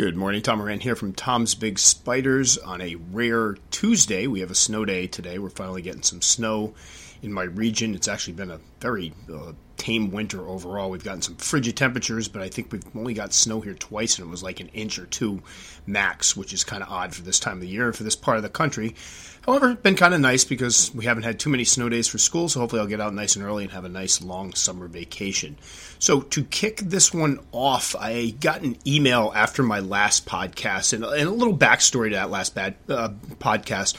Good morning, Tom Moran here from Tom's Big Spiders on a rare Tuesday. We have a snow day today. We're finally getting some snow in my region. It's actually been a very uh, tame winter overall. We've gotten some frigid temperatures, but I think we've only got snow here twice, and it was like an inch or two max, which is kind of odd for this time of the year and for this part of the country. However, been kind of nice because we haven't had too many snow days for school, so hopefully I'll get out nice and early and have a nice long summer vacation. So to kick this one off, I got an email after my last podcast, and, and a little backstory to that last bad uh, podcast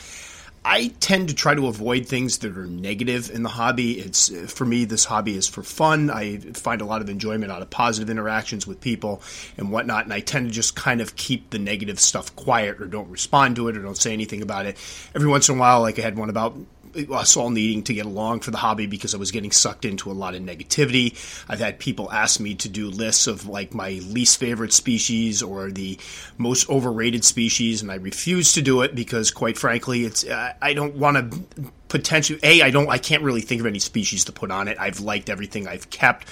I tend to try to avoid things that are negative in the hobby. It's uh, for me, this hobby is for fun. I find a lot of enjoyment out of positive interactions with people and whatnot, and I tend to just kind of keep the negative stuff quiet or don't respond to it or don't say anything about it. Every once in a while, like I had one about us all needing to get along for the hobby because I was getting sucked into a lot of negativity. I've had people ask me to do lists of like my least favorite species or the most overrated species, and I refuse to do it because, quite frankly, it's uh, I don't want to potentially a I don't I can't really think of any species to put on it. I've liked everything I've kept.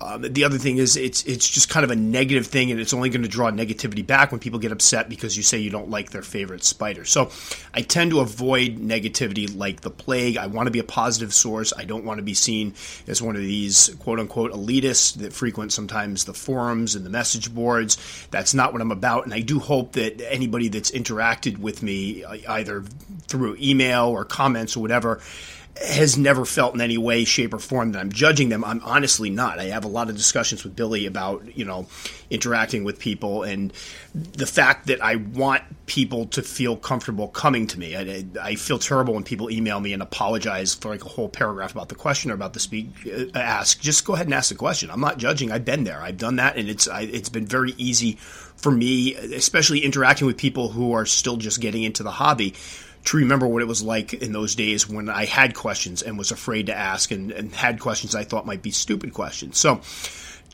Um, the other thing is it's it's just kind of a negative thing, and it's only going to draw negativity back when people get upset because you say you don't like their favorite spider. So I tend to avoid negativity like the plague. I want to be a positive source. I don't want to be seen as one of these quote unquote elitists that frequent sometimes the forums and the message boards. That's not what I'm about, and I do hope that anybody that's interacted with me either through email or comments or whatever has never felt in any way, shape, or form that I'm judging them. I'm honestly not. I have a lot of discussions with Billy about, you know, interacting with people and the fact that I want people to feel comfortable coming to me. I, I feel terrible when people email me and apologize for like a whole paragraph about the question or about the speak uh, ask. Just go ahead and ask the question. I'm not judging. I've been there. I've done that, and it's I, it's been very easy for me, especially interacting with people who are still just getting into the hobby to remember what it was like in those days when I had questions and was afraid to ask and, and had questions I thought might be stupid questions. So,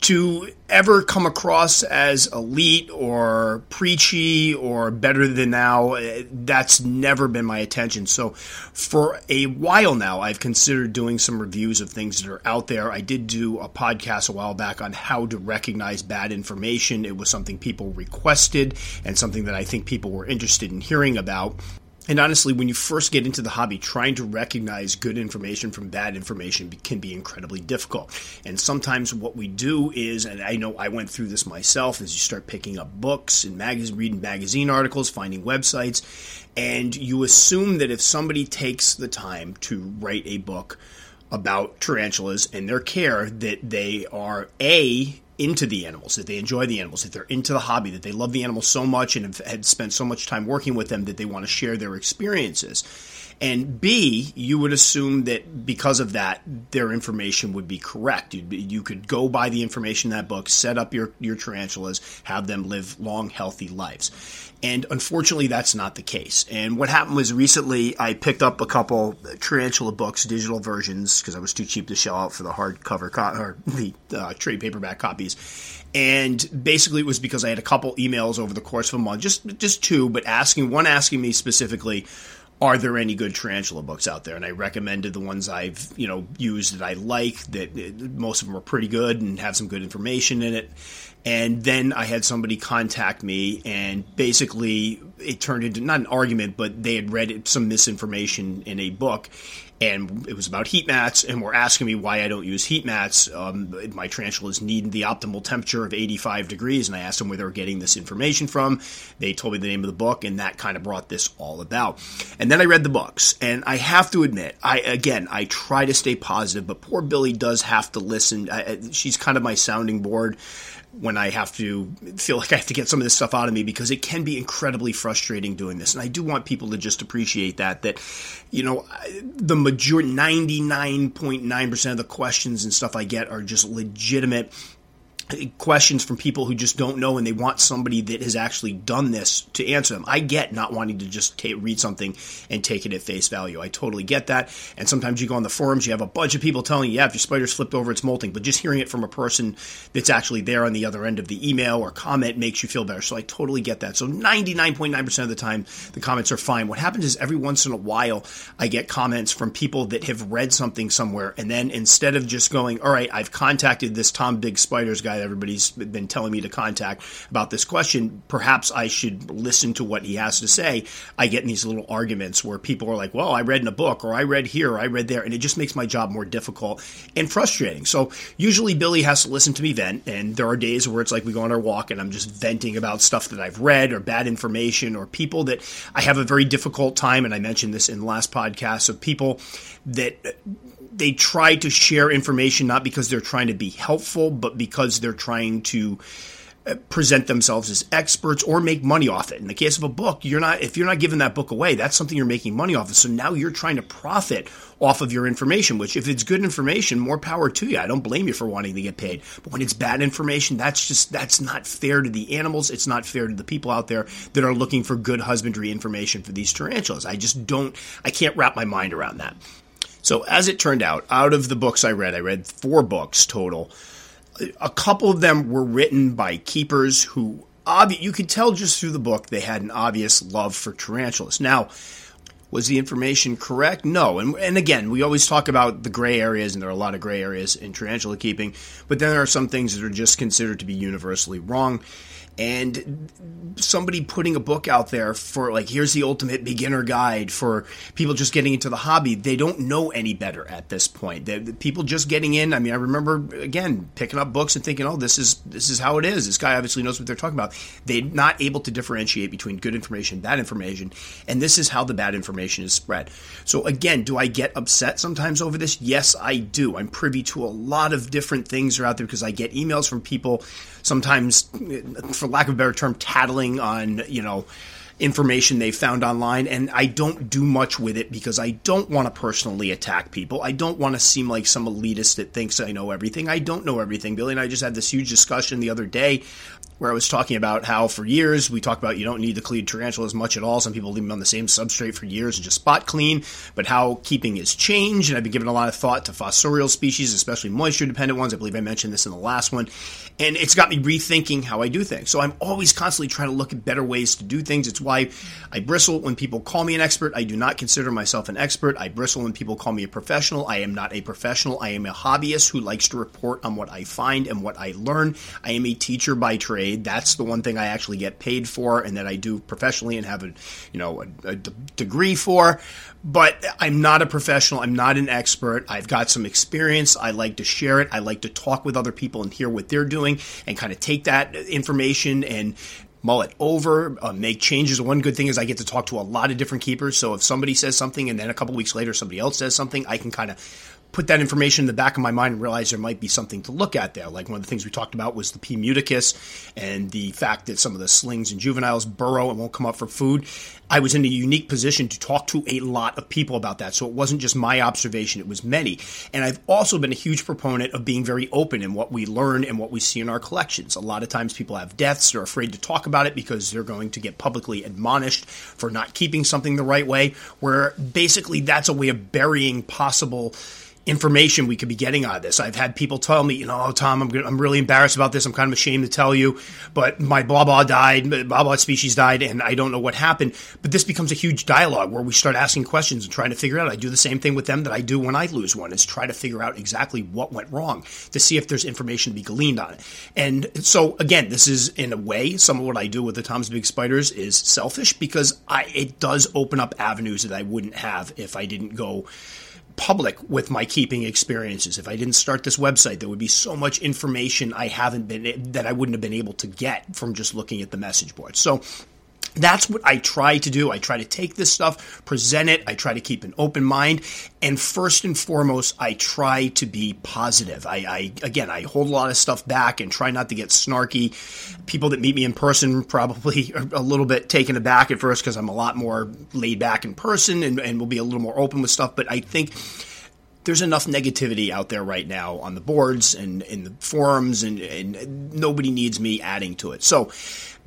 to ever come across as elite or preachy or better than now, eh, that's never been my intention. So, for a while now, I've considered doing some reviews of things that are out there. I did do a podcast a while back on how to recognize bad information. It was something people requested and something that I think people were interested in hearing about. And honestly, when you first get into the hobby, trying to recognize good information from bad information can be incredibly difficult. And sometimes what we do is, and I know I went through this myself, is you start picking up books and magazine, reading magazine articles, finding websites, and you assume that if somebody takes the time to write a book about tarantulas and their care, that they are a into the animals, that they enjoy the animals, that they're into the hobby, that they love the animals so much and have had spent so much time working with them that they want to share their experiences. And B, you would assume that because of that, their information would be correct. You'd be, you could go by the information in that book, set up your, your tarantulas, have them live long, healthy lives. And unfortunately, that's not the case. And what happened was recently I picked up a couple tarantula books, digital versions, because I was too cheap to shell out for the hardcover co- or the uh, trade paperback copies. And basically, it was because I had a couple emails over the course of a month, just just two, but asking one asking me specifically are there any good tarantula books out there? And I recommended the ones I've you know used that I like. That most of them are pretty good and have some good information in it. And then I had somebody contact me, and basically it turned into not an argument, but they had read some misinformation in a book, and it was about heat mats, and were asking me why I don't use heat mats. Um, my tarantulas need the optimal temperature of 85 degrees, and I asked them where they were getting this information from. They told me the name of the book, and that kind of brought this all about. And then I read the books, and I have to admit, I again, I try to stay positive, but poor Billy does have to listen. I, she's kind of my sounding board when I have to feel like I have to get some of this stuff out of me because it can be incredibly frustrating doing this. And I do want people to just appreciate that, that, you know, the majority, 99.9% of the questions and stuff I get are just legitimate questions from people who just don't know and they want somebody that has actually done this to answer them. I get not wanting to just read something and take it at face value. I totally get that. And sometimes you go on the forums, you have a bunch of people telling you, yeah, if your spider's flipped over, it's molting. But just hearing it from a person that's actually there on the other end of the email or comment makes you feel better. So I totally get that. So 99.9% of the time, the comments are fine. What happens is every once in a while, I get comments from people that have read something somewhere. And then instead of just going, all right, I've contacted this Tom Big Spiders guy guy everybody's been telling me to contact about this question. Perhaps I should listen to what he has to say. I get in these little arguments where people are like, well, I read in a book, or I read here, or I read there, and it just makes my job more difficult and frustrating. So usually Billy has to listen to me vent, and there are days where it's like we go on our walk and I'm just venting about stuff that I've read or bad information or people that I have a very difficult time, and I mentioned this in the last podcast, of people that they try to share information not because they're trying to be helpful, but because they're trying to uh, present themselves as experts or make money off it. In the case of a book, you're not if you're not giving that book away, that's something you're making money off of. So now you're trying to profit off of your information, which if it's good information, more power to you. I don't blame you for wanting to get paid. But when it's bad information, that's just that's not fair to the animals. It's not fair to the people out there that are looking for good husbandry information for these tarantulas. I just don't I can't wrap my mind around that. So as it turned out, out of the books I read, I read four books total. A couple of them were written by keepers who obvi- you could tell just through the book they had an obvious love for tarantulas. Now, was the information correct? No. And, and again, we always talk about the gray areas, and there are a lot of gray areas in tarantula keeping, but then there are some things that are just considered to be universally wrong and somebody putting a book out there for like here's the ultimate beginner guide for people just getting into the hobby they don't know any better at this point the, the people just getting in i mean i remember again picking up books and thinking oh this is this is how it is this guy obviously knows what they're talking about they're not able to differentiate between good information bad information and this is how the bad information is spread so again do i get upset sometimes over this yes i do i'm privy to a lot of different things are out there because i get emails from people sometimes for lack of a better term, tattling on, you know, information they found online and I don't do much with it because I don't want to personally attack people. I don't want to seem like some elitist that thinks I know everything. I don't know everything. Billy and I just had this huge discussion the other day where I was talking about how for years we talk about you don't need the clean tarantula as much at all. Some people leave them on the same substrate for years and just spot clean, but how keeping has changed. And I've been giving a lot of thought to fossorial species, especially moisture dependent ones. I believe I mentioned this in the last one. And it's got me rethinking how I do things. So I'm always constantly trying to look at better ways to do things. It's why I bristle when people call me an expert. I do not consider myself an expert. I bristle when people call me a professional. I am not a professional. I am a hobbyist who likes to report on what I find and what I learn. I am a teacher by trade. That's the one thing I actually get paid for and that I do professionally and have a, you know, a, a d- degree for. But I'm not a professional. I'm not an expert. I've got some experience. I like to share it. I like to talk with other people and hear what they're doing and kind of take that information and mull it over, uh, make changes. One good thing is I get to talk to a lot of different keepers. So if somebody says something and then a couple weeks later somebody else says something, I can kind of put that information in the back of my mind and realize there might be something to look at there. Like one of the things we talked about was the P. muticus and the fact that some of the slings and juveniles burrow and won't come up for food. I was in a unique position to talk to a lot of people about that. So it wasn't just my observation, it was many. And I've also been a huge proponent of being very open in what we learn and what we see in our collections. A lot of times people have deaths, they're afraid to talk about it because they're going to get publicly admonished for not keeping something the right way, where basically that's a way of burying possible information we could be getting out of this. I've had people tell me, you know, oh, Tom, I'm, I'm really embarrassed about this. I'm kind of ashamed to tell you, but my blah blah died, blah blah species died, and I don't know what happened. But this becomes a huge dialogue where we start asking questions and trying to figure out. I do the same thing with them that I do when I lose one, is try to figure out exactly what went wrong to see if there's information to be gleaned on it. And so again, this is in a way some of what I do with the Tom's Big Spiders is selfish because I it does open up avenues that I wouldn't have if I didn't go public with my keeping experiences. If I didn't start this website, there would be so much information I haven't been that I wouldn't have been able to get from just looking at the message board. So that's what I try to do. I try to take this stuff, present it. I try to keep an open mind. And first and foremost, I try to be positive. I, I, again, I hold a lot of stuff back and try not to get snarky. People that meet me in person probably are a little bit taken aback at first because I'm a lot more laid back in person and, and will be a little more open with stuff. But I think there's enough negativity out there right now on the boards and in the forums, and, and, nobody needs me adding to it. So,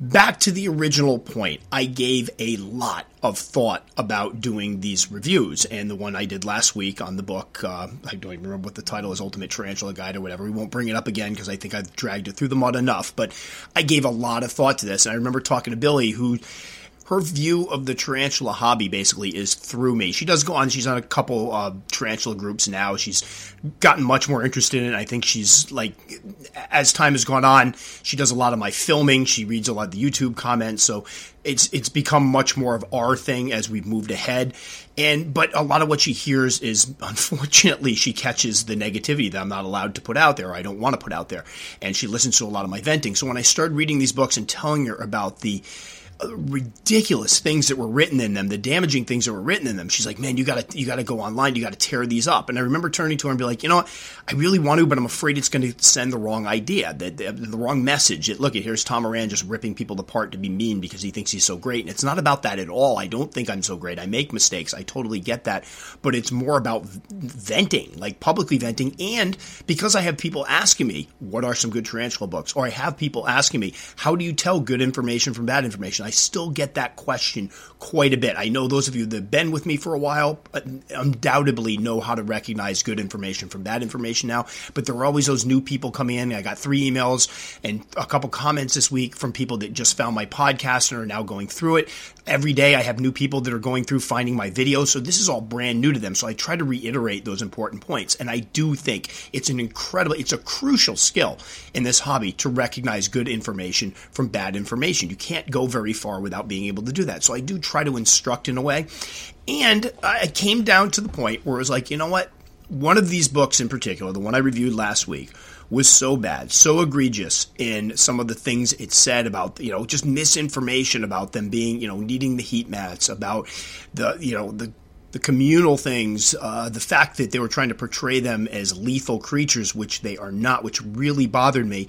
back to the original point, I gave a lot of thought about doing these reviews, and the one I did last week on the book, uh, I don't even remember what the title is, Ultimate Tarantula Guide or whatever. We won't bring it up again because I think I've dragged it through the mud enough, but I gave a lot of thought to this, and I remember talking to Billy, who her view of the tarantula hobby basically is through me. She does go on. She's on a couple uh, tarantula groups now. She's gotten much more interested in it. I think she's like, as time has gone on, she does a lot of my filming. She reads a lot of the YouTube comments. So it's it's become much more of our thing as we've moved ahead. And but a lot of what she hears is unfortunately she catches the negativity that I'm not allowed to put out there. I don't want to put out there. And she listens to a lot of my venting. So when I started reading these books and telling her about the ridiculous things that were written in them, the damaging things that were written in them. She's like, "Man, you got to you got to go online. You got to tear these up." And I remember turning to her and be like, "You know what? I really want to, but I'm afraid it's going to send the wrong idea, the, the, the wrong message. It, look, here's Tom Moran just ripping people apart to be mean because he thinks he's so great, and it's not about that at all. I don't think I'm so great. I make mistakes. I totally get that, but it's more about venting, like publicly venting, and because I have people asking me, "What are some good tarantula books?" or I have people asking me, "How do you tell good information from bad information?" I still get that question quite a bit. I know those of you that have been with me for a while undoubtedly know how to recognize good information from bad information now, but there are always those new people coming in. I got three emails and a couple comments this week from people that just found my podcast and are now going through it. Every day I have new people that are going through finding my videos, so this is all brand new to them. So I try to reiterate those important points. And I do think it's an incredible, it's a crucial skill in this hobby to recognize good information from bad information. You can't go very far without being able to do that. So I do try to instruct in a way. And I came down to the point where it was like, you know what? One of these books in particular, the one I reviewed last week, was so bad, so egregious in some of the things it said about, you know, just misinformation about them being, you know, needing the heat mats, about the, you know, the the communal things, uh, the fact that they were trying to portray them as lethal creatures, which they are not, which really bothered me.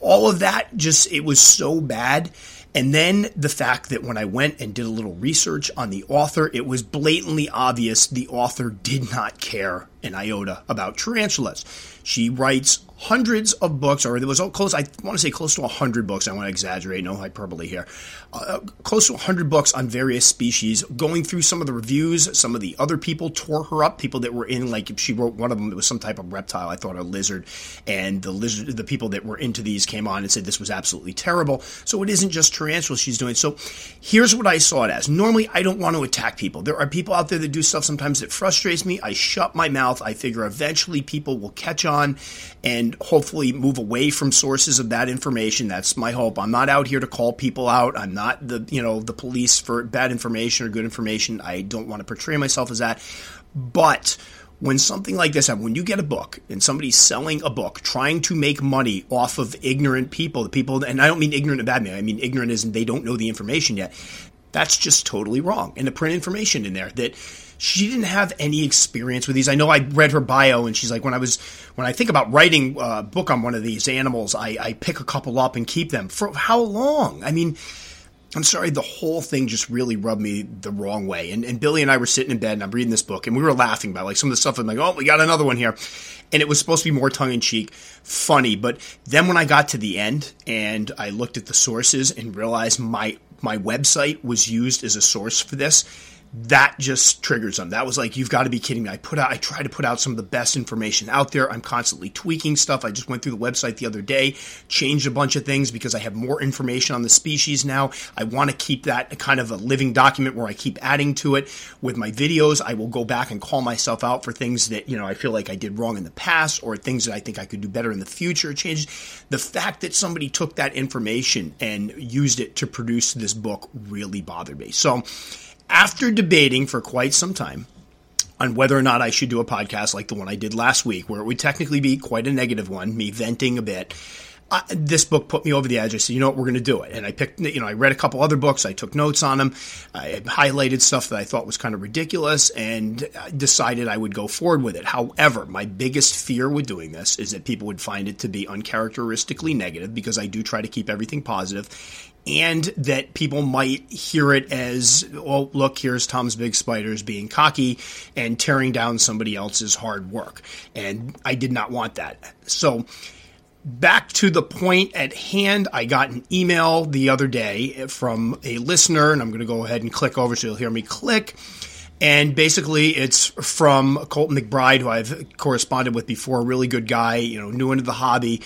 All of that just, it was so bad and then the fact that when I went and did a little research on the author, it was blatantly obvious the author did not care an iota about tarantulas. She writes hundreds of books, or there was close, I want to say close to 100 books. I want to exaggerate, no hyperbole here. Uh, close to 100 books on various species, going through some of the reviews. Some of the other people tore her up, people that were in, like, she wrote one of them, it was some type of reptile, I thought a lizard. And the lizard, the people that were into these came on and said this was absolutely terrible. So it isn't just tarantulas she's doing. So here's what I saw it as. Normally, I don't want to attack people. There are people out there that do stuff sometimes that frustrates me. I shut my mouth. I figure eventually people will catch on and hopefully move away from sources of that information. That's my hope. I'm not out here to call people out. I'm not the you know the police for bad information or good information. I don't want to portray myself as that. But when something like this happens, when you get a book and somebody's selling a book, trying to make money off of ignorant people, the people, and I don't mean ignorant in bad way, I mean ignorant in they don't know the information yet. That's just totally wrong. And to print information in there that she didn't have any experience with these. I know I read her bio, and she's like, when I was when I think about writing a book on one of these animals, I, I pick a couple up and keep them for how long? I mean. I'm sorry, the whole thing just really rubbed me the wrong way. And, and Billy and I were sitting in bed and I'm reading this book and we were laughing about like some of the stuff. I'm like, oh, we got another one here. And it was supposed to be more tongue in cheek, funny. But then when I got to the end and I looked at the sources and realized my, my website was used as a source for this, that just triggers them. That was like, you've got to be kidding me. I put out, I try to put out some of the best information out there. I'm constantly tweaking stuff. I just went through the website the other day, changed a bunch of things because I have more information on the species now. I want to keep that kind of a living document where I keep adding to it. With my videos, I will go back and call myself out for things that, you know, I feel like I did wrong in the past or things that I think I could do better in the future. Change the fact that somebody took that information and used it to produce this book really bothered me. So, after debating for quite some time on whether or not I should do a podcast like the one I did last week, where it would technically be quite a negative one, me venting a bit. This book put me over the edge. I said, you know what, we're going to do it. And I picked, you know, I read a couple other books. I took notes on them. I highlighted stuff that I thought was kind of ridiculous and decided I would go forward with it. However, my biggest fear with doing this is that people would find it to be uncharacteristically negative because I do try to keep everything positive and that people might hear it as, oh, look, here's Tom's Big Spiders being cocky and tearing down somebody else's hard work. And I did not want that. So, back to the point at hand, I got an email the other day from a listener, and I'm going to go ahead and click over so you'll hear me click. And basically, it's from Colton McBride, who I've corresponded with before, a really good guy, you know, new into the hobby.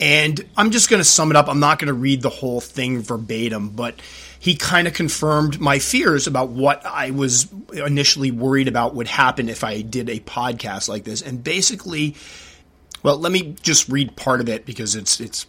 And I'm just going to sum it up. I'm not going to read the whole thing verbatim, but he kind of confirmed my fears about what I was initially worried about would happen if I did a podcast like this. And basically, well, let me just read part of it because it's it's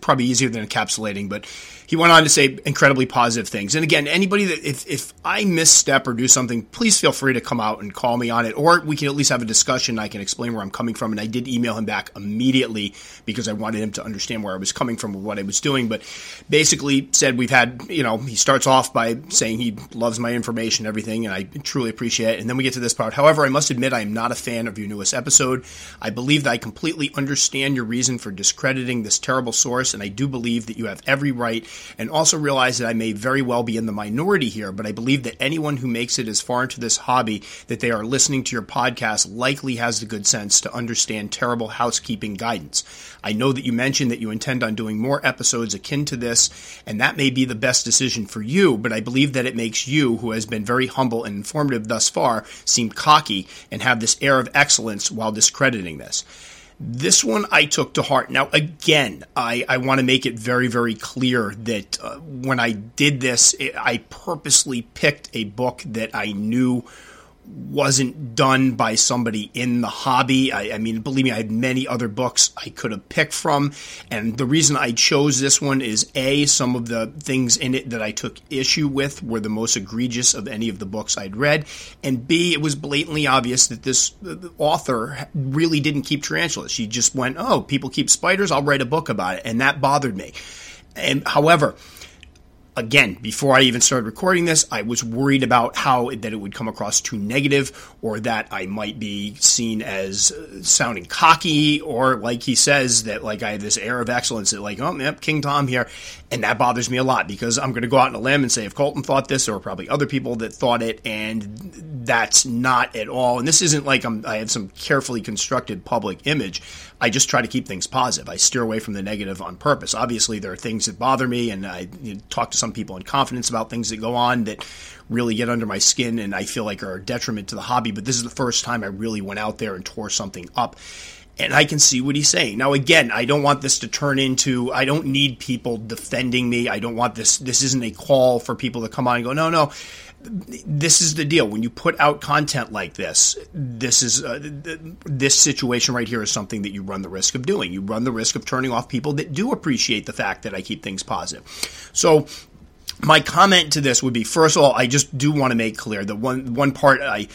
probably easier than encapsulating. But he went on to say incredibly positive things. And again, anybody that if if I misstep or do something, please feel free to come out and call me on it, or we can at least have a discussion. I can explain where I'm coming from. And I did email him back immediately because I wanted him to understand where I was coming from or what I was doing. But basically said we've had you know he starts off by saying he loves my information, everything, and I truly appreciate it. And then we get to this part. However, I must admit I am not a fan of your newest episode. I believe that I completely completely understand your reason for discrediting this terrible source, and I do believe that you have every right, and also realize that I may very well be in the minority here, but I believe that anyone who makes it as far into this hobby that they are listening to your podcast likely has the good sense to understand terrible housekeeping guidance. I know that you mentioned that you intend on doing more episodes akin to this, and that may be the best decision for you, but I believe that it makes you, who has been very humble and informative thus far, seem cocky and have this air of excellence while discrediting this. This one I took to heart. Now, again, I, I want to make it very, very clear that uh, when I did this, it, I purposely picked a book that I knew wasn't done by somebody in the hobby. I, I, mean, believe me, I had many other books I could have picked from. And the reason I chose this one is A, some of the things in it that I took issue with were the most egregious of any of the books I'd read. And B, it was blatantly obvious that this uh, author really didn't keep tarantulas. She just went, oh, people keep spiders, I'll write a book about it. And that bothered me. And however, again, before I even started recording this, I was worried about how that it would come across too negative or that I might be seen as uh, sounding cocky or like he says that like I have this air of excellence that like, oh, yep, King Tom here. And that bothers me a lot because I'm going to go out on a limb and say if Colton thought this, were probably other people that thought it, and that's not at all. And this isn't like I'm, I have some carefully constructed public image. I just try to keep things positive. I steer away from the negative on purpose. Obviously, there are things that bother me, and I you know, talk to some people in confidence about things that go on that really get under my skin and I feel like are a detriment to the hobby. But this is the first time I really went out there and tore something up and I can see what he's saying. Now, again, I don't want this to turn into, I don't need people defending me. I don't want this, this isn't a call for people to come on and go, no, no. This is the deal. When you put out content like this, this is uh, this situation right here is something that you run the risk of doing. You run the risk of turning off people that do appreciate the fact that I keep things positive. So, my comment to this would be: first of all, I just do want to make clear that one one part I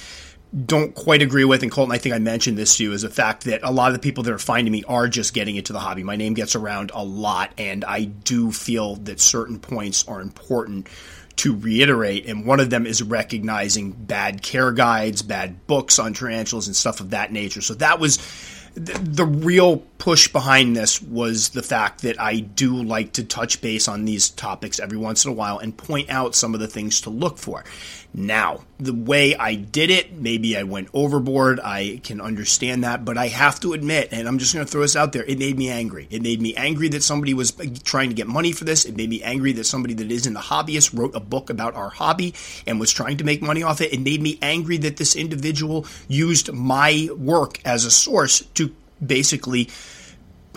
don't quite agree with, and Colton, I think I mentioned this to you, is the fact that a lot of the people that are finding me are just getting into the hobby. My name gets around a lot, and I do feel that certain points are important to reiterate, and one of them is recognizing bad care guides, bad books on tarantulas, and stuff of that nature. So that was the real push behind this was the fact that I do like to touch base on these topics every once in a while and point out some of the things to look for. Now, the way I did it, maybe I went overboard. I can understand that, but I have to admit, and I'm just going to throw this out there, it made me angry. It made me angry that somebody was uh, trying to get money for this. It made me angry that somebody that isn't a hobbyist wrote a book about our hobby and was trying to make money off it. It made me angry that this individual used my work as a source to basically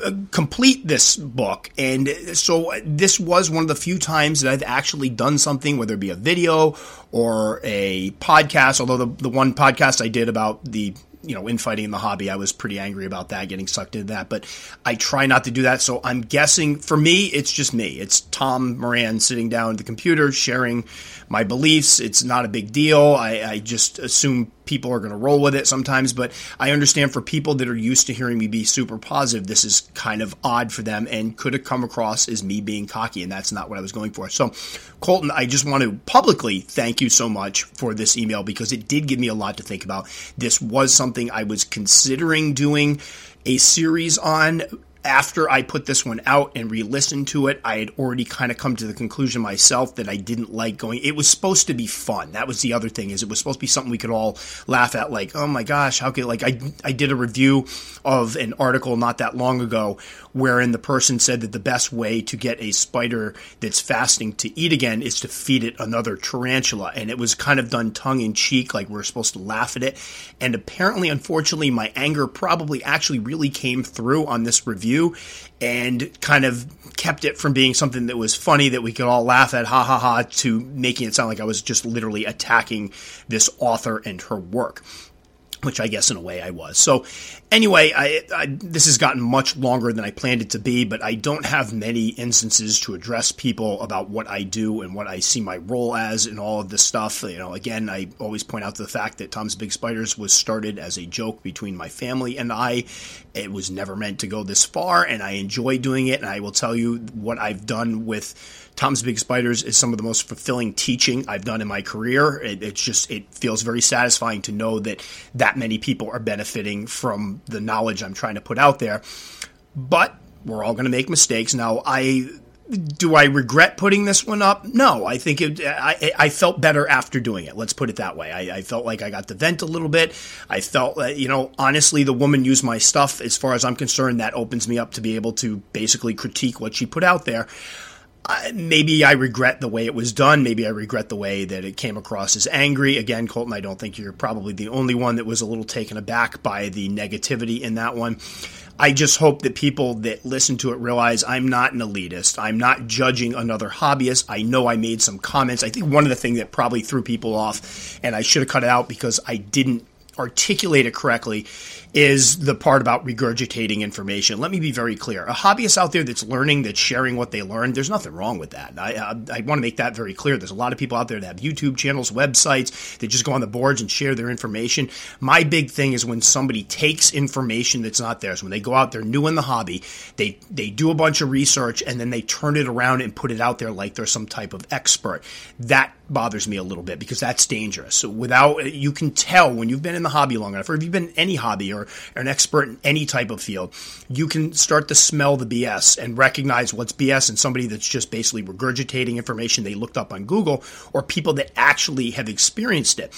uh, complete this book. And so uh, this was one of the few times that I've actually done something, whether it be a video or a podcast. Although the, the one podcast I did about the you know, infighting in the hobby, I was pretty angry about that, getting sucked into that. But I try not to do that. So I'm guessing for me, it's just me. It's Tom Moran sitting down at the computer, sharing my beliefs. It's not a big deal. I, I just assume people are going to roll with it sometimes, but I understand for people that are used to hearing me be super positive, this is kind of odd for them and could have come across as me being cocky, and that's not what I was going for. So, Colton, I just want to publicly thank you so much for this email because it did give me a lot to think about. This was something I was considering doing a series on after I put this one out and re listened to it, I had already kind of come to the conclusion myself that I didn't like going. It was supposed to be fun. That was the other thing is it was supposed to be something we could all laugh at. Like, oh my gosh, how could like I I did a review of an article not that long ago wherein the person said that the best way to get a spider that's fasting to eat again is to feed it another tarantula, and it was kind of done tongue in cheek, like we're supposed to laugh at it. And apparently, unfortunately, my anger probably actually really came through on this review and kind of kept it from being something that was funny that we could all laugh at, ha ha ha, to making it sound like I was just literally attacking this author and her work which I guess in a way I was. So, anyway, I, I, this has gotten much longer than I planned it to be, but I don't have many instances to address people about what I do and what I see my role as in all of this stuff. You know, again, I always point out the fact that Tom's Big Spiders was started as a joke between my family and I. It was never meant to go this far, and I enjoy doing it. And I will tell you what I've done with Tom's Big Spiders is some of the most fulfilling teaching I've done in my career. It, it's just it feels very satisfying to know that that many people are benefiting from the knowledge I'm trying to put out there. But we're all going to make mistakes. Now, I do I regret putting this one up? No, I think it. I, I felt better after doing it. Let's put it that way. I, I felt like I got to vent a little bit. I felt, you know, honestly, the woman used my stuff. As far as I'm concerned, that opens me up to be able to basically critique what she put out there maybe I regret the way it was done. Maybe I regret the way that it came across as angry. Again, Colton, I don't think you're probably the only one that was a little taken aback by the negativity in that one. I just hope that people that listen to it realize I'm not an elitist. I'm not judging another hobbyist. I know I made some comments. I think one of the things that probably threw people off, and I should have cut it out because I didn't articulate it correctly, is the part about regurgitating information. Let me be very clear. A hobbyist out there that's learning, that's sharing what they learned, there's nothing wrong with that. I, I, I, want to make that very clear. There's a lot of people out there that have YouTube channels, websites, that just go on the boards and share their information. My big thing is when somebody takes information that's not theirs, when they go out there new in the hobby, they, they do a bunch of research and then they turn it around and put it out there like they're some type of expert. That bothers me a little bit because that's dangerous. So without, you can tell when you've been in the hobby long enough, or if you've been any hobby or, or an expert in any type of field, you can start to smell the BS and recognize what's BS and somebody that's just basically regurgitating information they looked up on Google or people that actually have experienced it.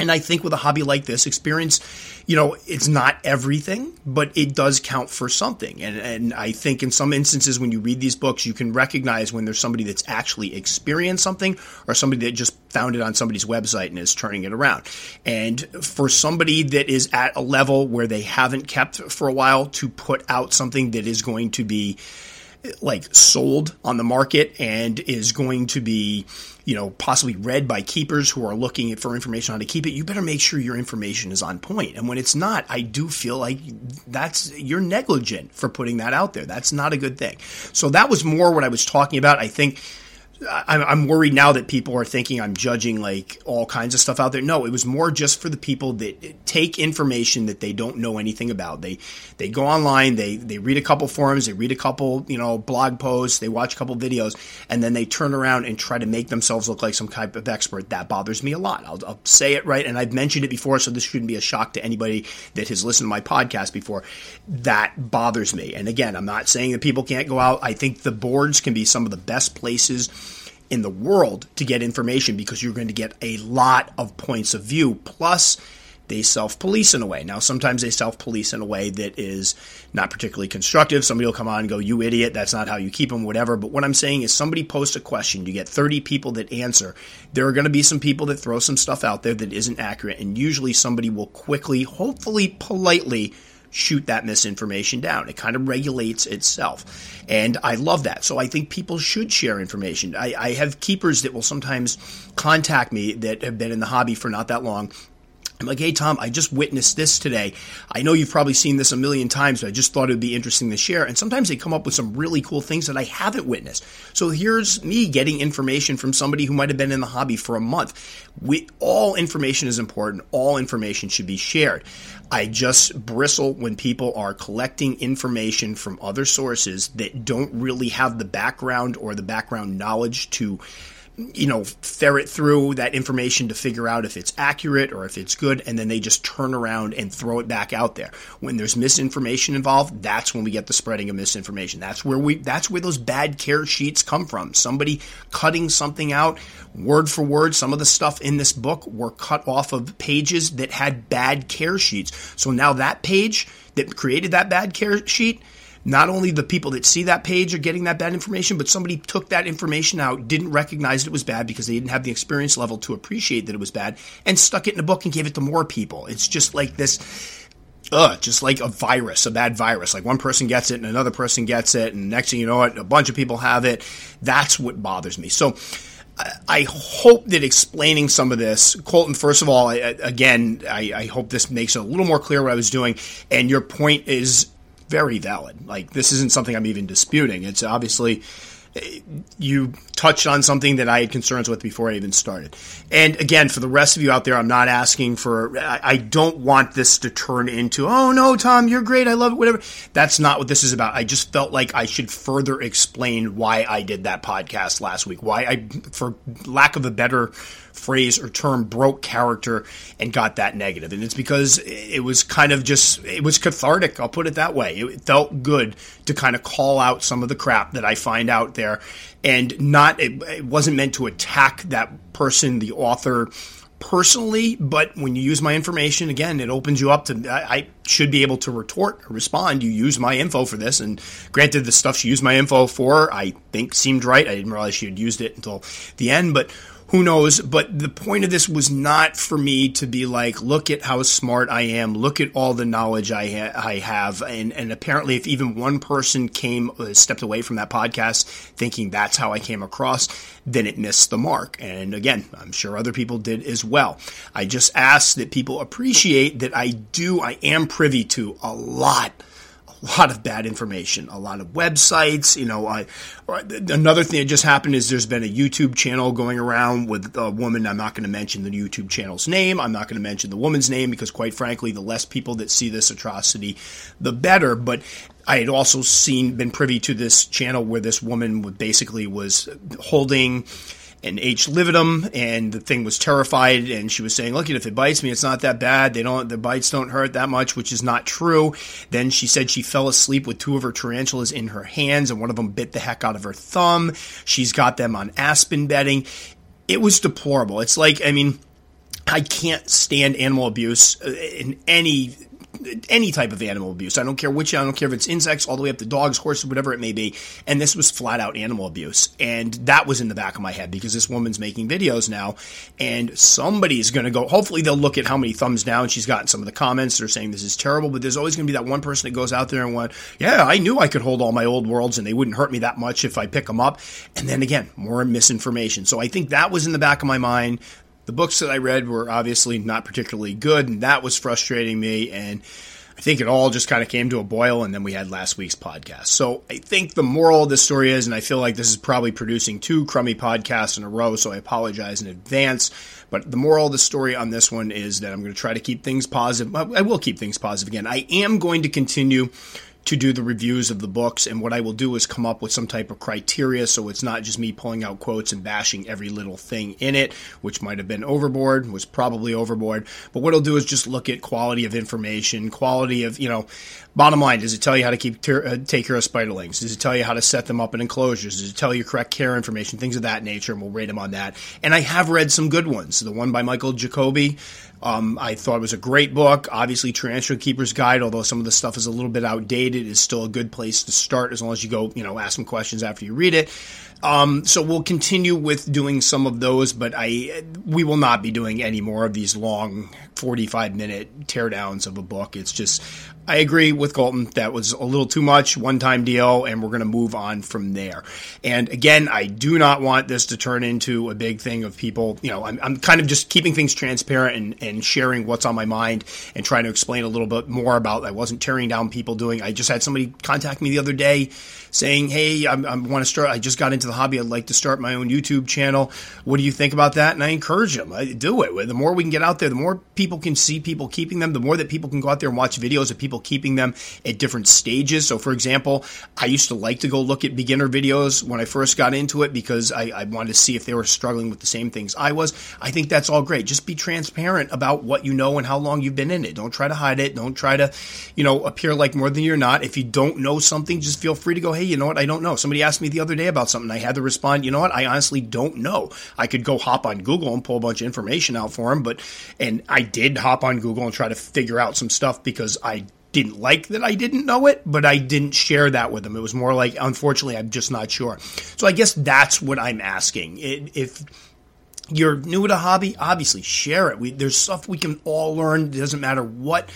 And I think with a hobby like this, experience, you know, it's not everything, but it does count for something. And, and I think in some instances, when you read these books, you can recognize when there's somebody that's actually experienced something or somebody that just found it on somebody's website and is turning it around. And for somebody that is at a level where they haven't kept for a while to put out something that is going to be like sold on the market and is going to be you know, possibly read by keepers who are looking for information on how to keep it, you better make sure your information is on point. And when it's not, I do feel like that's you're negligent for putting that out there. That's not a good thing. So that was more what I was talking about. I think I'm worried now that people are thinking I'm judging like all kinds of stuff out there. No, it was more just for the people that take information that they don't know anything about. They they go online, they they read a couple forums, they read a couple you know blog posts, they watch a couple videos, and then they turn around and try to make themselves look like some type of expert. That bothers me a lot. I'll, I'll say it right, and I've mentioned it before, so this shouldn't be a shock to anybody that has listened to my podcast before. That bothers me. And again, I'm not saying that people can't go out. I think the boards can be some of the best places in the world to get information because you're going to get a lot of points of view. Plus, they self police in a way. Now, sometimes they self police in a way that is not particularly constructive. Somebody will come on and go, You idiot, that's not how you keep them, whatever. But what I'm saying is, somebody posts a question, you get 30 people that answer. There are going to be some people that throw some stuff out there that isn't accurate, and usually somebody will quickly, hopefully politely, shoot that misinformation down. It kind of regulates itself. And I love that. So I think people should share information. I, I have keepers that will sometimes contact me that have been in the hobby for not that long I'm like, hey, Tom, I just witnessed this today. I know you've probably seen this a million times, but I just thought it would be interesting to share. And sometimes they come up with some really cool things that I haven't witnessed. So here's me getting information from somebody who might have been in the hobby for a month. We, all information is important. All information should be shared. I just bristle when people are collecting information from other sources that don't really have the background or the background knowledge to you know, ferret through that information to figure out if it's accurate or if it's good, and then they just turn around and throw it back out there. When there's misinformation involved, that's when we get the spreading of misinformation. That's where we that's where those bad care sheets come from. Somebody cutting something out word for word. Some of the stuff in this book were cut off of pages that had bad care sheets. So now that page that created that bad care sheet not only the people that see that page are getting that bad information, but somebody took that information out, didn't recognize it was bad because they didn't have the experience level to appreciate that it was bad, and stuck it in a book and gave it to more people. It's just like this. Ugh, just like a virus, a bad virus. Like one person gets it and another person gets it, and next thing you know it, a bunch of people have it. That's what bothers me. So, I hope that explaining some of this, Colton, first of all, I, again, I, I, hope this makes it a little more clear what I was doing. And your point is very valid. Like this isn't something I'm even disputing. It's obviously you touched on something that I had concerns with before I even started. And again, for the rest of you out there, I'm not asking for, I, don't want this to turn into, oh no, Tom, you're great. I love it, whatever. That's not what this is about. I just felt like I should further explain why I did that podcast last week, why I, for lack of a better phrase or term broke character and got that negative. And it's because it was kind of just, it was cathartic. I'll put it that way. It felt good to kind of call out some of the crap that I find out there and not, it, it wasn't meant to attack that person, the author, personally, but when you use my information, again, it opens you up to. I, I, should be able to retort or respond. You use my info for this, and granted, the stuff she used my info for, I think seemed right. I didn't realize she had used it until the end, but who knows? But the point of this was not for me to be like, look at how smart I am, look at all the knowledge I, ha- I have. And, and apparently, if even one person came, uh, stepped away from that podcast thinking that's how I came across, then it missed the mark. And again, I'm sure other people did as well. I just ask that people appreciate that I do, I am privy to a lot lot of bad information, a lot of websites. You know, I, another thing that just happened is there's been a YouTube channel going around with a woman. I'm not going to mention the YouTube channel's name. I'm not going to mention the woman's name because, quite frankly, the less people that see this atrocity, the better. But I had also seen, been privy to this channel where this woman basically was holding and H lividum, and the thing was terrified, and she was saying, "Look, if it bites me, it's not that bad. They don't, the bites don't hurt that much," which is not true. Then she said she fell asleep with two of her tarantulas in her hands, and one of them bit the heck out of her thumb. She's got them on aspen bedding. It was deplorable. It's like, I mean, I can't stand animal abuse uh, in any any type of animal abuse. I don't care which, I don't care if it's insects, all the way up to dogs, horses, whatever it may be. And this was flat out animal abuse. And that was in the back of my head because this woman's making videos now and somebody's going to go, hopefully they'll look at how many thumbs down she's gotten. Some of the comments they are saying this is terrible, but there's always going to be that one person that goes out there and went, yeah, I knew I could hold all my old worlds and they wouldn't hurt me that much if I pick them up. And then again, more misinformation. So I think that was in the back of my mind. The books that I read were obviously not particularly good, and that was frustrating me. And I think it all just kind of came to a boil, and then we had last week's podcast. So I think the moral of the story is, and I feel like this is probably producing two crummy podcasts in a row, so I apologize in advance. But the moral of the story on this one is that I'm going to try to keep things positive. I will keep things positive again. I am going to continue to do the reviews of the books. And what I will do is come up with some type of criteria so it's not just me pulling out quotes and bashing every little thing in it, which might have been overboard, was probably overboard. But what I'll do is just look at quality of information, quality of, you know, bottom line, does it tell you how to keep ter- uh, take care of spiderlings? Does it tell you how to set them up in enclosures? Does it tell you correct care information, things of that nature? And we'll rate them on that. And I have read some good ones. The one by Michael Jacoby um, I thought it was a great book. Obviously, Tarantula Keeper's Guide, although some of the stuff is a little bit outdated, is still a good place to start as long as you go, you know, ask some questions after you read it. Um, so we'll continue with doing some of those, but I we will not be doing any more of these long 45 minute teardowns of a book. It's just I agree with Colton. That was a little too much, one time deal, and we're going to move on from there. And again, I do not want this to turn into a big thing of people, you know, I'm, I'm kind of just keeping things transparent and, and sharing what's on my mind and trying to explain a little bit more about I wasn't tearing down people doing. I just had somebody contact me the other day saying, Hey, I, I want to start, I just got into the hobby. I'd like to start my own YouTube channel. What do you think about that? And I encourage them. I do it. The more we can get out there, the more people can see people keeping them, the more that people can go out there and watch videos of people keeping them at different stages. So, for example, I used to like to go look at beginner videos when I first got into it because I, I wanted to see if they were struggling with the same things I was. I think that's all great. Just be transparent about what you know and how long you've been in it. Don't try to hide it. Don't try to, you know, appear like more than you're not. If you don't know something, just feel free to go, hey, you know what? I don't know. Somebody asked me the other day about something. I had to respond, you know what? I honestly don't know. I could go hop on Google and pull a bunch of information out for him, but, and I did hop on Google and try to figure out some stuff because I didn't like that I didn't know it, but I didn't share that with them. It was more like, unfortunately, I'm just not sure. So I guess that's what I'm asking. If you're new to a hobby, obviously share it. We, there's stuff we can all learn. It doesn't matter what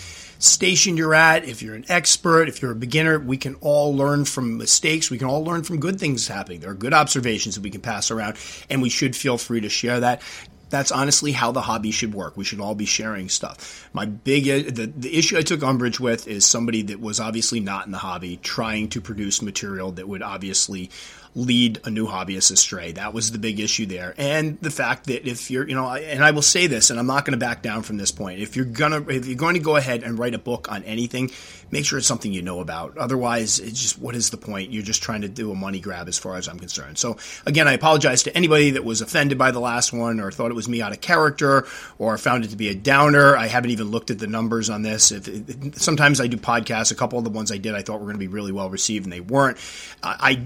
station you're at, if you're an expert, if you're a beginner, we can all learn from mistakes. We can all learn from good things happening. There are good observations that we can pass around, and we should feel free to share that that's honestly how the hobby should work. We should all be sharing stuff. My big uh, the, the issue I took umbrage with is somebody that was obviously not in the hobby trying to produce material that would obviously lead a new hobbyist astray. That was the big issue there. And the fact that if you're, you know, and I will say this, and I'm not going to back down from this point. If you're gonna, if you're going to go ahead and write a book on anything, make sure it's something you know about. Otherwise, it's just, what is the point? You're just trying to do a money grab as far as I'm concerned. So again, I apologize to anybody that was offended by the last one or thought it was me out of character or found it to be a downer. I haven't even looked at the numbers on this. If, sometimes I do podcasts. A couple of the ones I did, I thought were going to be really well received and they weren't. I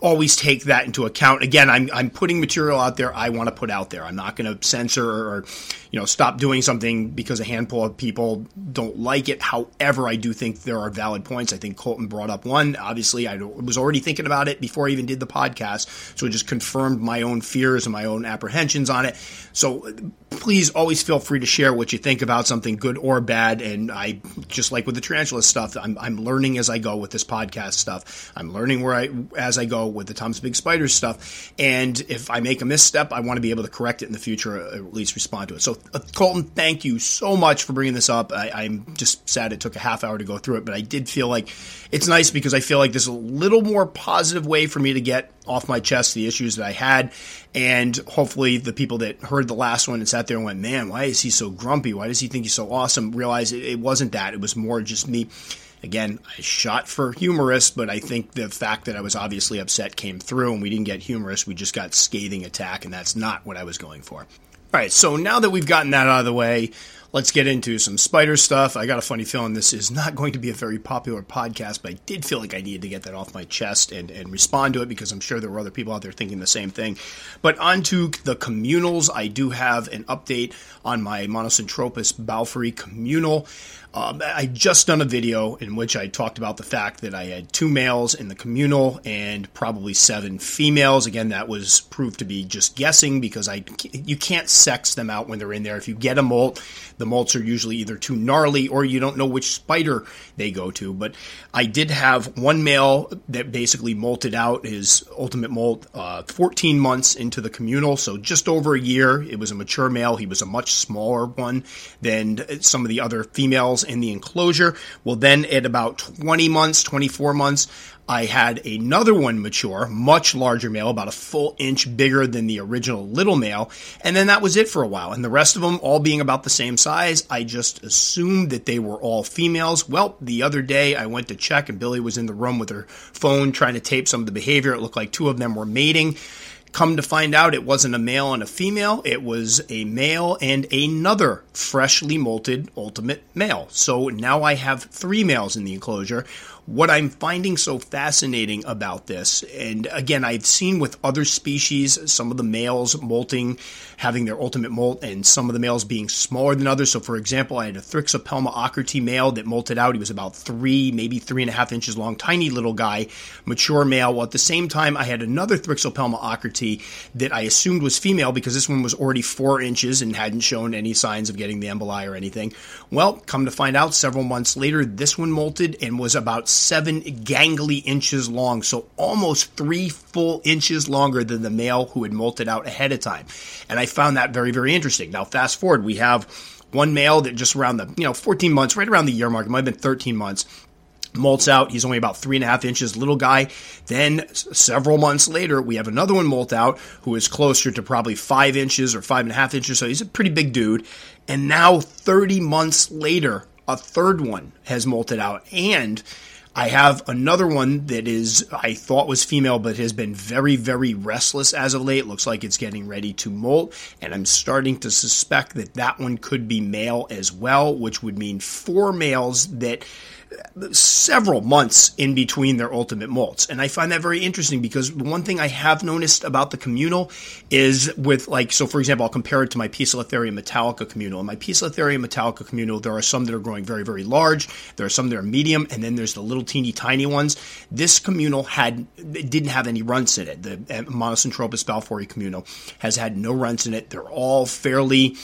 always take that into account. Again, I'm, I'm putting material out there I want to put out there. I'm not going to censor or, you know, stop doing something because a handful of people don't like it. However, I do think there are valid points. I think Colton brought up one. Obviously, I was already thinking about it before I even did the podcast. So it just confirmed my own fears and my own apprehensions on it. So please always feel free to share what you think about something good or bad. And I, just like with the tarantula stuff, I'm, I'm learning as I go with this podcast stuff. I'm learning where I, as I go with the Tom's Big Spiders stuff. And if I make a misstep, I want to be able to correct it in the future, or at least respond to it. So, uh, Colton, thank you so much for bringing this up. I, I'm just sad it took a half hour to go through it, but I did feel like it's nice because I feel like there's a little more positive way for me to get off my chest the issues that I had. And hopefully, the people that heard the last one and sat there and went, man, why is he so grumpy? Why does he think he's so awesome? Realize it, it wasn't that. It was more just me Again, I shot for humorous, but I think the fact that I was obviously upset came through and we didn't get humorous. We just got scathing attack, and that's not what I was going for. All right, so now that we've gotten that out of the way, let's get into some spider stuff. I got a funny feeling this is not going to be a very popular podcast, but I did feel like I needed to get that off my chest and, and respond to it because I'm sure there were other people out there thinking the same thing. But onto the communals, I do have an update on my Monocentropus balfouri communal. Um, I just done a video in which I talked about the fact that I had two males in the communal and probably seven females. Again, that was proved to be just guessing because I you can't sex them out when they're in there. If you get a molt, the molts are usually either too gnarly or you don't know which spider they go to. But I did have one male that basically molted out his ultimate molt uh, 14 months into the communal, so just over a year. It was a mature male. He was a much smaller one than some of the other females in the enclosure. Well, then at about 20 months, 24 months, I had another one mature, much larger male, about a full inch bigger than the original little male. And then that was it for a while. And the rest of them all being about the same size, I just assumed that they were all females. Well, the other day I went to check and Billy was in the room with her phone trying to tape some of the behavior. It looked like two of them were mating. Come to find out, it wasn't a male and a female. It was a male and another freshly molted ultimate male. So now I have three males in the enclosure what I'm finding so fascinating about this, and again, I've seen with other species, some of the males molting, having their ultimate molt, and some of the males being smaller than others. So, for example, I had a Thrixopelma ockerti male that molted out. He was about three, maybe three and a half inches long, tiny little guy, mature male. Well, at the same time, I had another Thrixopelma ockerti that I assumed was female because this one was already four inches and hadn't shown any signs of getting the emboli or anything. Well, come to find out, several months later, this one molted and was about seven gangly inches long, so almost three full inches longer than the male who had molted out ahead of time. And I found that very, very interesting. Now, fast forward, we have one male that just around the, you know, 14 months, right around the year mark, it might have been 13 months, molts out. He's only about three and a half inches, little guy. Then several months later, we have another one molt out who is closer to probably five inches or five and a half inches. So he's a pretty big dude. And now 30 months later, a third one has molted out. And I have another one that is, I thought was female, but has been very, very restless as of late. Looks like it's getting ready to molt. And I'm starting to suspect that that one could be male as well, which would mean four males that several months in between their ultimate molts. And I find that very interesting because one thing I have noticed about the communal is with like, so for example, I'll compare it to my Poecilotheria metallica communal. In my Poecilotheria metallica communal, there are some that are growing very, very large. There are some that are medium, and then there's the little teeny tiny ones. This communal had, didn't have any runts in it. The uh, Monocentropus balfouri communal has had no runts in it. They're all fairly,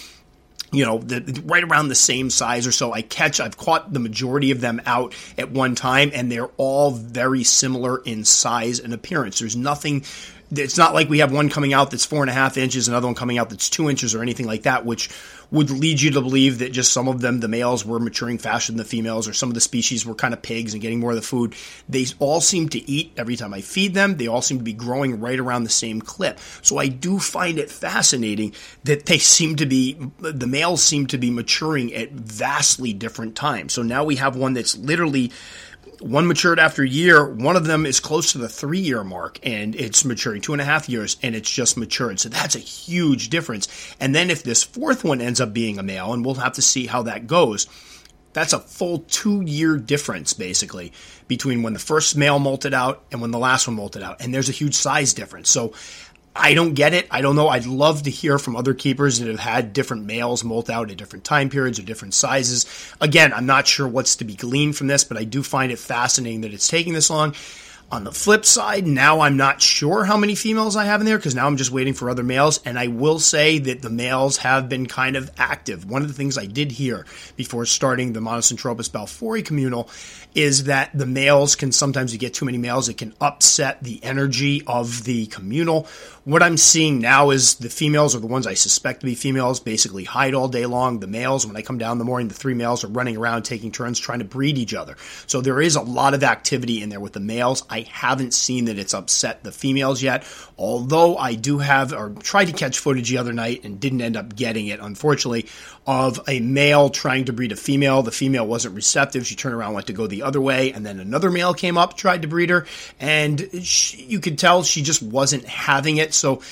you know, the, right around the same size or so. I catch, I've caught the majority of them out at one time, and they're all very similar in size and appearance. There's nothing it's not like we have one coming out that's four and a half inches, another one coming out that's two inches or anything like that, which would lead you to believe that just some of them, the males were maturing faster than the females, or some of the species were kind of pigs and getting more of the food. They all seem to eat every time I feed them. They all seem to be growing right around the same clip. So I do find it fascinating that they seem to be, the males seem to be maturing at vastly different times. So now we have one that's literally one matured after a year. One of them is close to the three year mark and it's maturing two and a half years and it's just matured. So that's a huge difference. And then if this fourth one ends up being a male, and we'll have to see how that goes, that's a full two year difference basically between when the first male molted out and when the last one molted out. And there's a huge size difference. So I don't get it. I don't know. I'd love to hear from other keepers that have had different males molt out at different time periods or different sizes. Again, I'm not sure what's to be gleaned from this, but I do find it fascinating that it's taking this long. On the flip side, now I'm not sure how many females I have in there because now I'm just waiting for other males. And I will say that the males have been kind of active. One of the things I did hear before starting the Monocentropus balfouri communal is that the males can sometimes, you get too many males, it can upset the energy of the communal. What I'm seeing now is the females are the ones I suspect to be females, basically hide all day long. The males, when I come down in the morning, the three males are running around taking turns trying to breed each other. So there is a lot of activity in there with the males. Haven't seen that it's upset the females yet, although I do have, or tried to catch footage the other night and didn't end up getting it, unfortunately, of a male trying to breed a female. The female wasn't receptive. She turned around, went to go the other way, and then another male came up, tried to breed her, and she, you could tell she just wasn't having it. So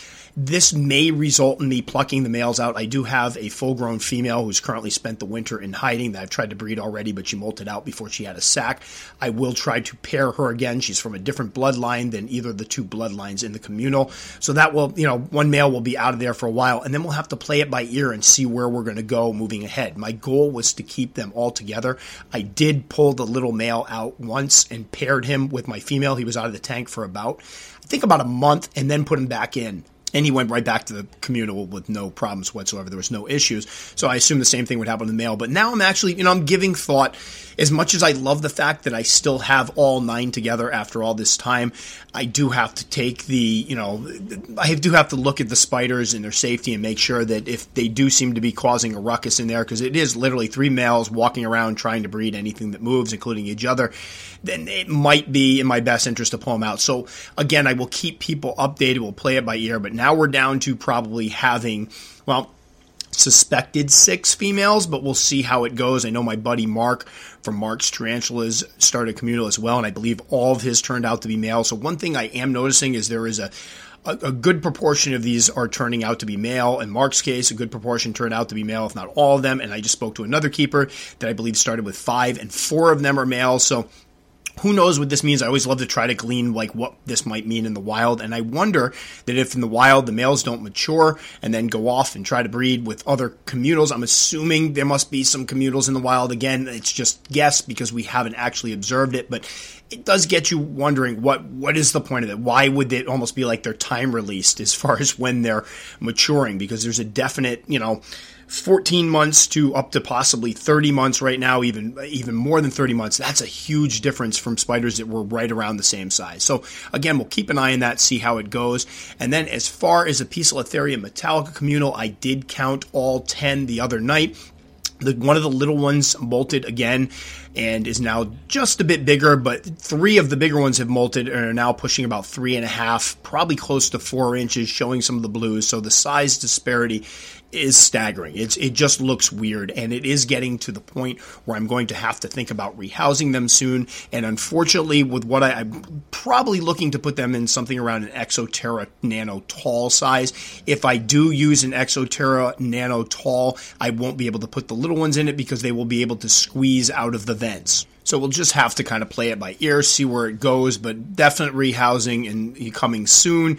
this may result in me plucking the males out. I do have a full grown female who's currently spent the winter in hiding that I've tried to breed already, but she molted out before she had a sac. I will try to pair her again. She's from a different bloodline than either of the two bloodlines in the communal. So that will, you know, one male will be out of there for a while, and then we'll have to play it by ear and see where we're going to go moving ahead. My goal was to keep them all together. I did pull the little male out once and paired him with my female. He was out of the tank for about, I think, about a month, and then put him back in and he went right back to the communal with no problems whatsoever. There was no issues. So I assume the same thing would happen in the male. But now I'm actually, you know, I'm giving thought as much as I love the fact that I still have all nine together after all this time, I do have to take the, you know, I do have to look at the spiders and their safety and make sure that if they do seem to be causing a ruckus in there, because it is literally three males walking around trying to breed anything that moves, including each other, then it might be in my best interest to pull them out. So again, I will keep people updated. We'll play it by ear, but now we're down to probably having, well, suspected six females, but we'll see how it goes. I know my buddy Mark from Mark's Tarantulas started communal as well, and I believe all of his turned out to be male. So one thing I am noticing is there is a a, good proportion of these are turning out to be male. In Mark's case, a good proportion turned out to be male, if not all of them. And I just spoke to another keeper that I believe started with five, and four of them are male. So who knows what this means? I always love to try to glean like what this might mean in the wild, and I wonder that if in the wild the males don't mature and then go off and try to breed with other communals, I'm assuming there must be some communals in the wild. Again, it's just guess because we haven't actually observed it, but it does get you wondering what what is the point of it? Why would it almost be like they're time released as far as when they're maturing? Because there's a definite, you know 14 months to up to possibly 30 months right now, even even more than 30 months. That's a huge difference from spiders that were right around the same size. So again, we'll keep an eye on that, see how it goes. And then as far as a piece Poecilotheria metallica communal, I did count all 10 the other night. The, one of the little ones molted again and is now just a bit bigger, but three of the bigger ones have molted and are now pushing about three and a half, probably close to four inches, showing some of the blues. So the size disparity is staggering. It's it just looks weird, and it is getting to the point where I'm going to have to think about rehousing them soon. And unfortunately, with what I, am probably looking to put them in something around an Exo Terra Nano Tall size. If I do use an Exo Terra Nano Tall, I won't be able to put the little ones in it because they will be able to squeeze out of the vents. So we'll just have to kind of play it by ear, see where it goes, but definite rehousing and coming soon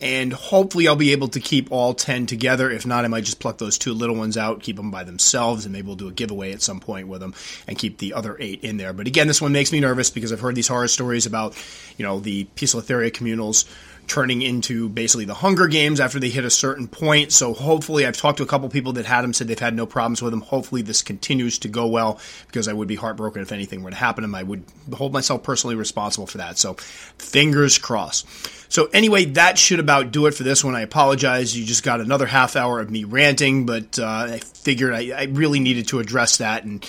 and hopefully I'll be able to keep all 10 together. If not, I might just pluck those two little ones out, keep them by themselves, and maybe we'll do a giveaway at some point with them and keep the other eight in there. But again, this one makes me nervous because I've heard these horror stories about, you know, the Poecilotheria communals turning into basically the Hunger Games after they hit a certain point. So hopefully, I've talked to a couple people that had them, said they've had no problems with them. Hopefully, this continues to go well because I would be heartbroken if anything were to happen to them. I would hold myself personally responsible for that. So fingers crossed. So anyway, that should about do it for this one. I apologize. You just got another half hour of me ranting, but uh, I figured I, I really needed to address that and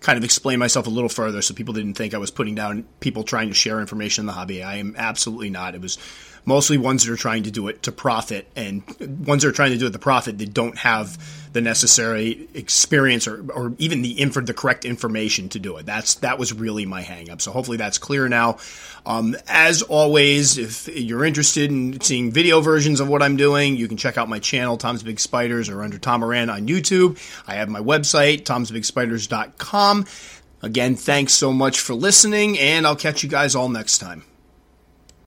kind of explain myself a little further so people didn't think I was putting down people trying to share information in the hobby. I am absolutely not. It was mostly ones that are trying to do it to profit and ones that are trying to do it to profit that don't have the necessary experience or, or even the info, the correct information to do it. That's that was really my hangup. So hopefully that's clear now. Um, as always, if you're interested in seeing video versions of what I'm doing, you can check out my channel, Tom's Big Spiders, or under Tom Moran on YouTube. I have my website, tomsbigspiders.com. Again, thanks so much for listening, and I'll catch you guys all next time.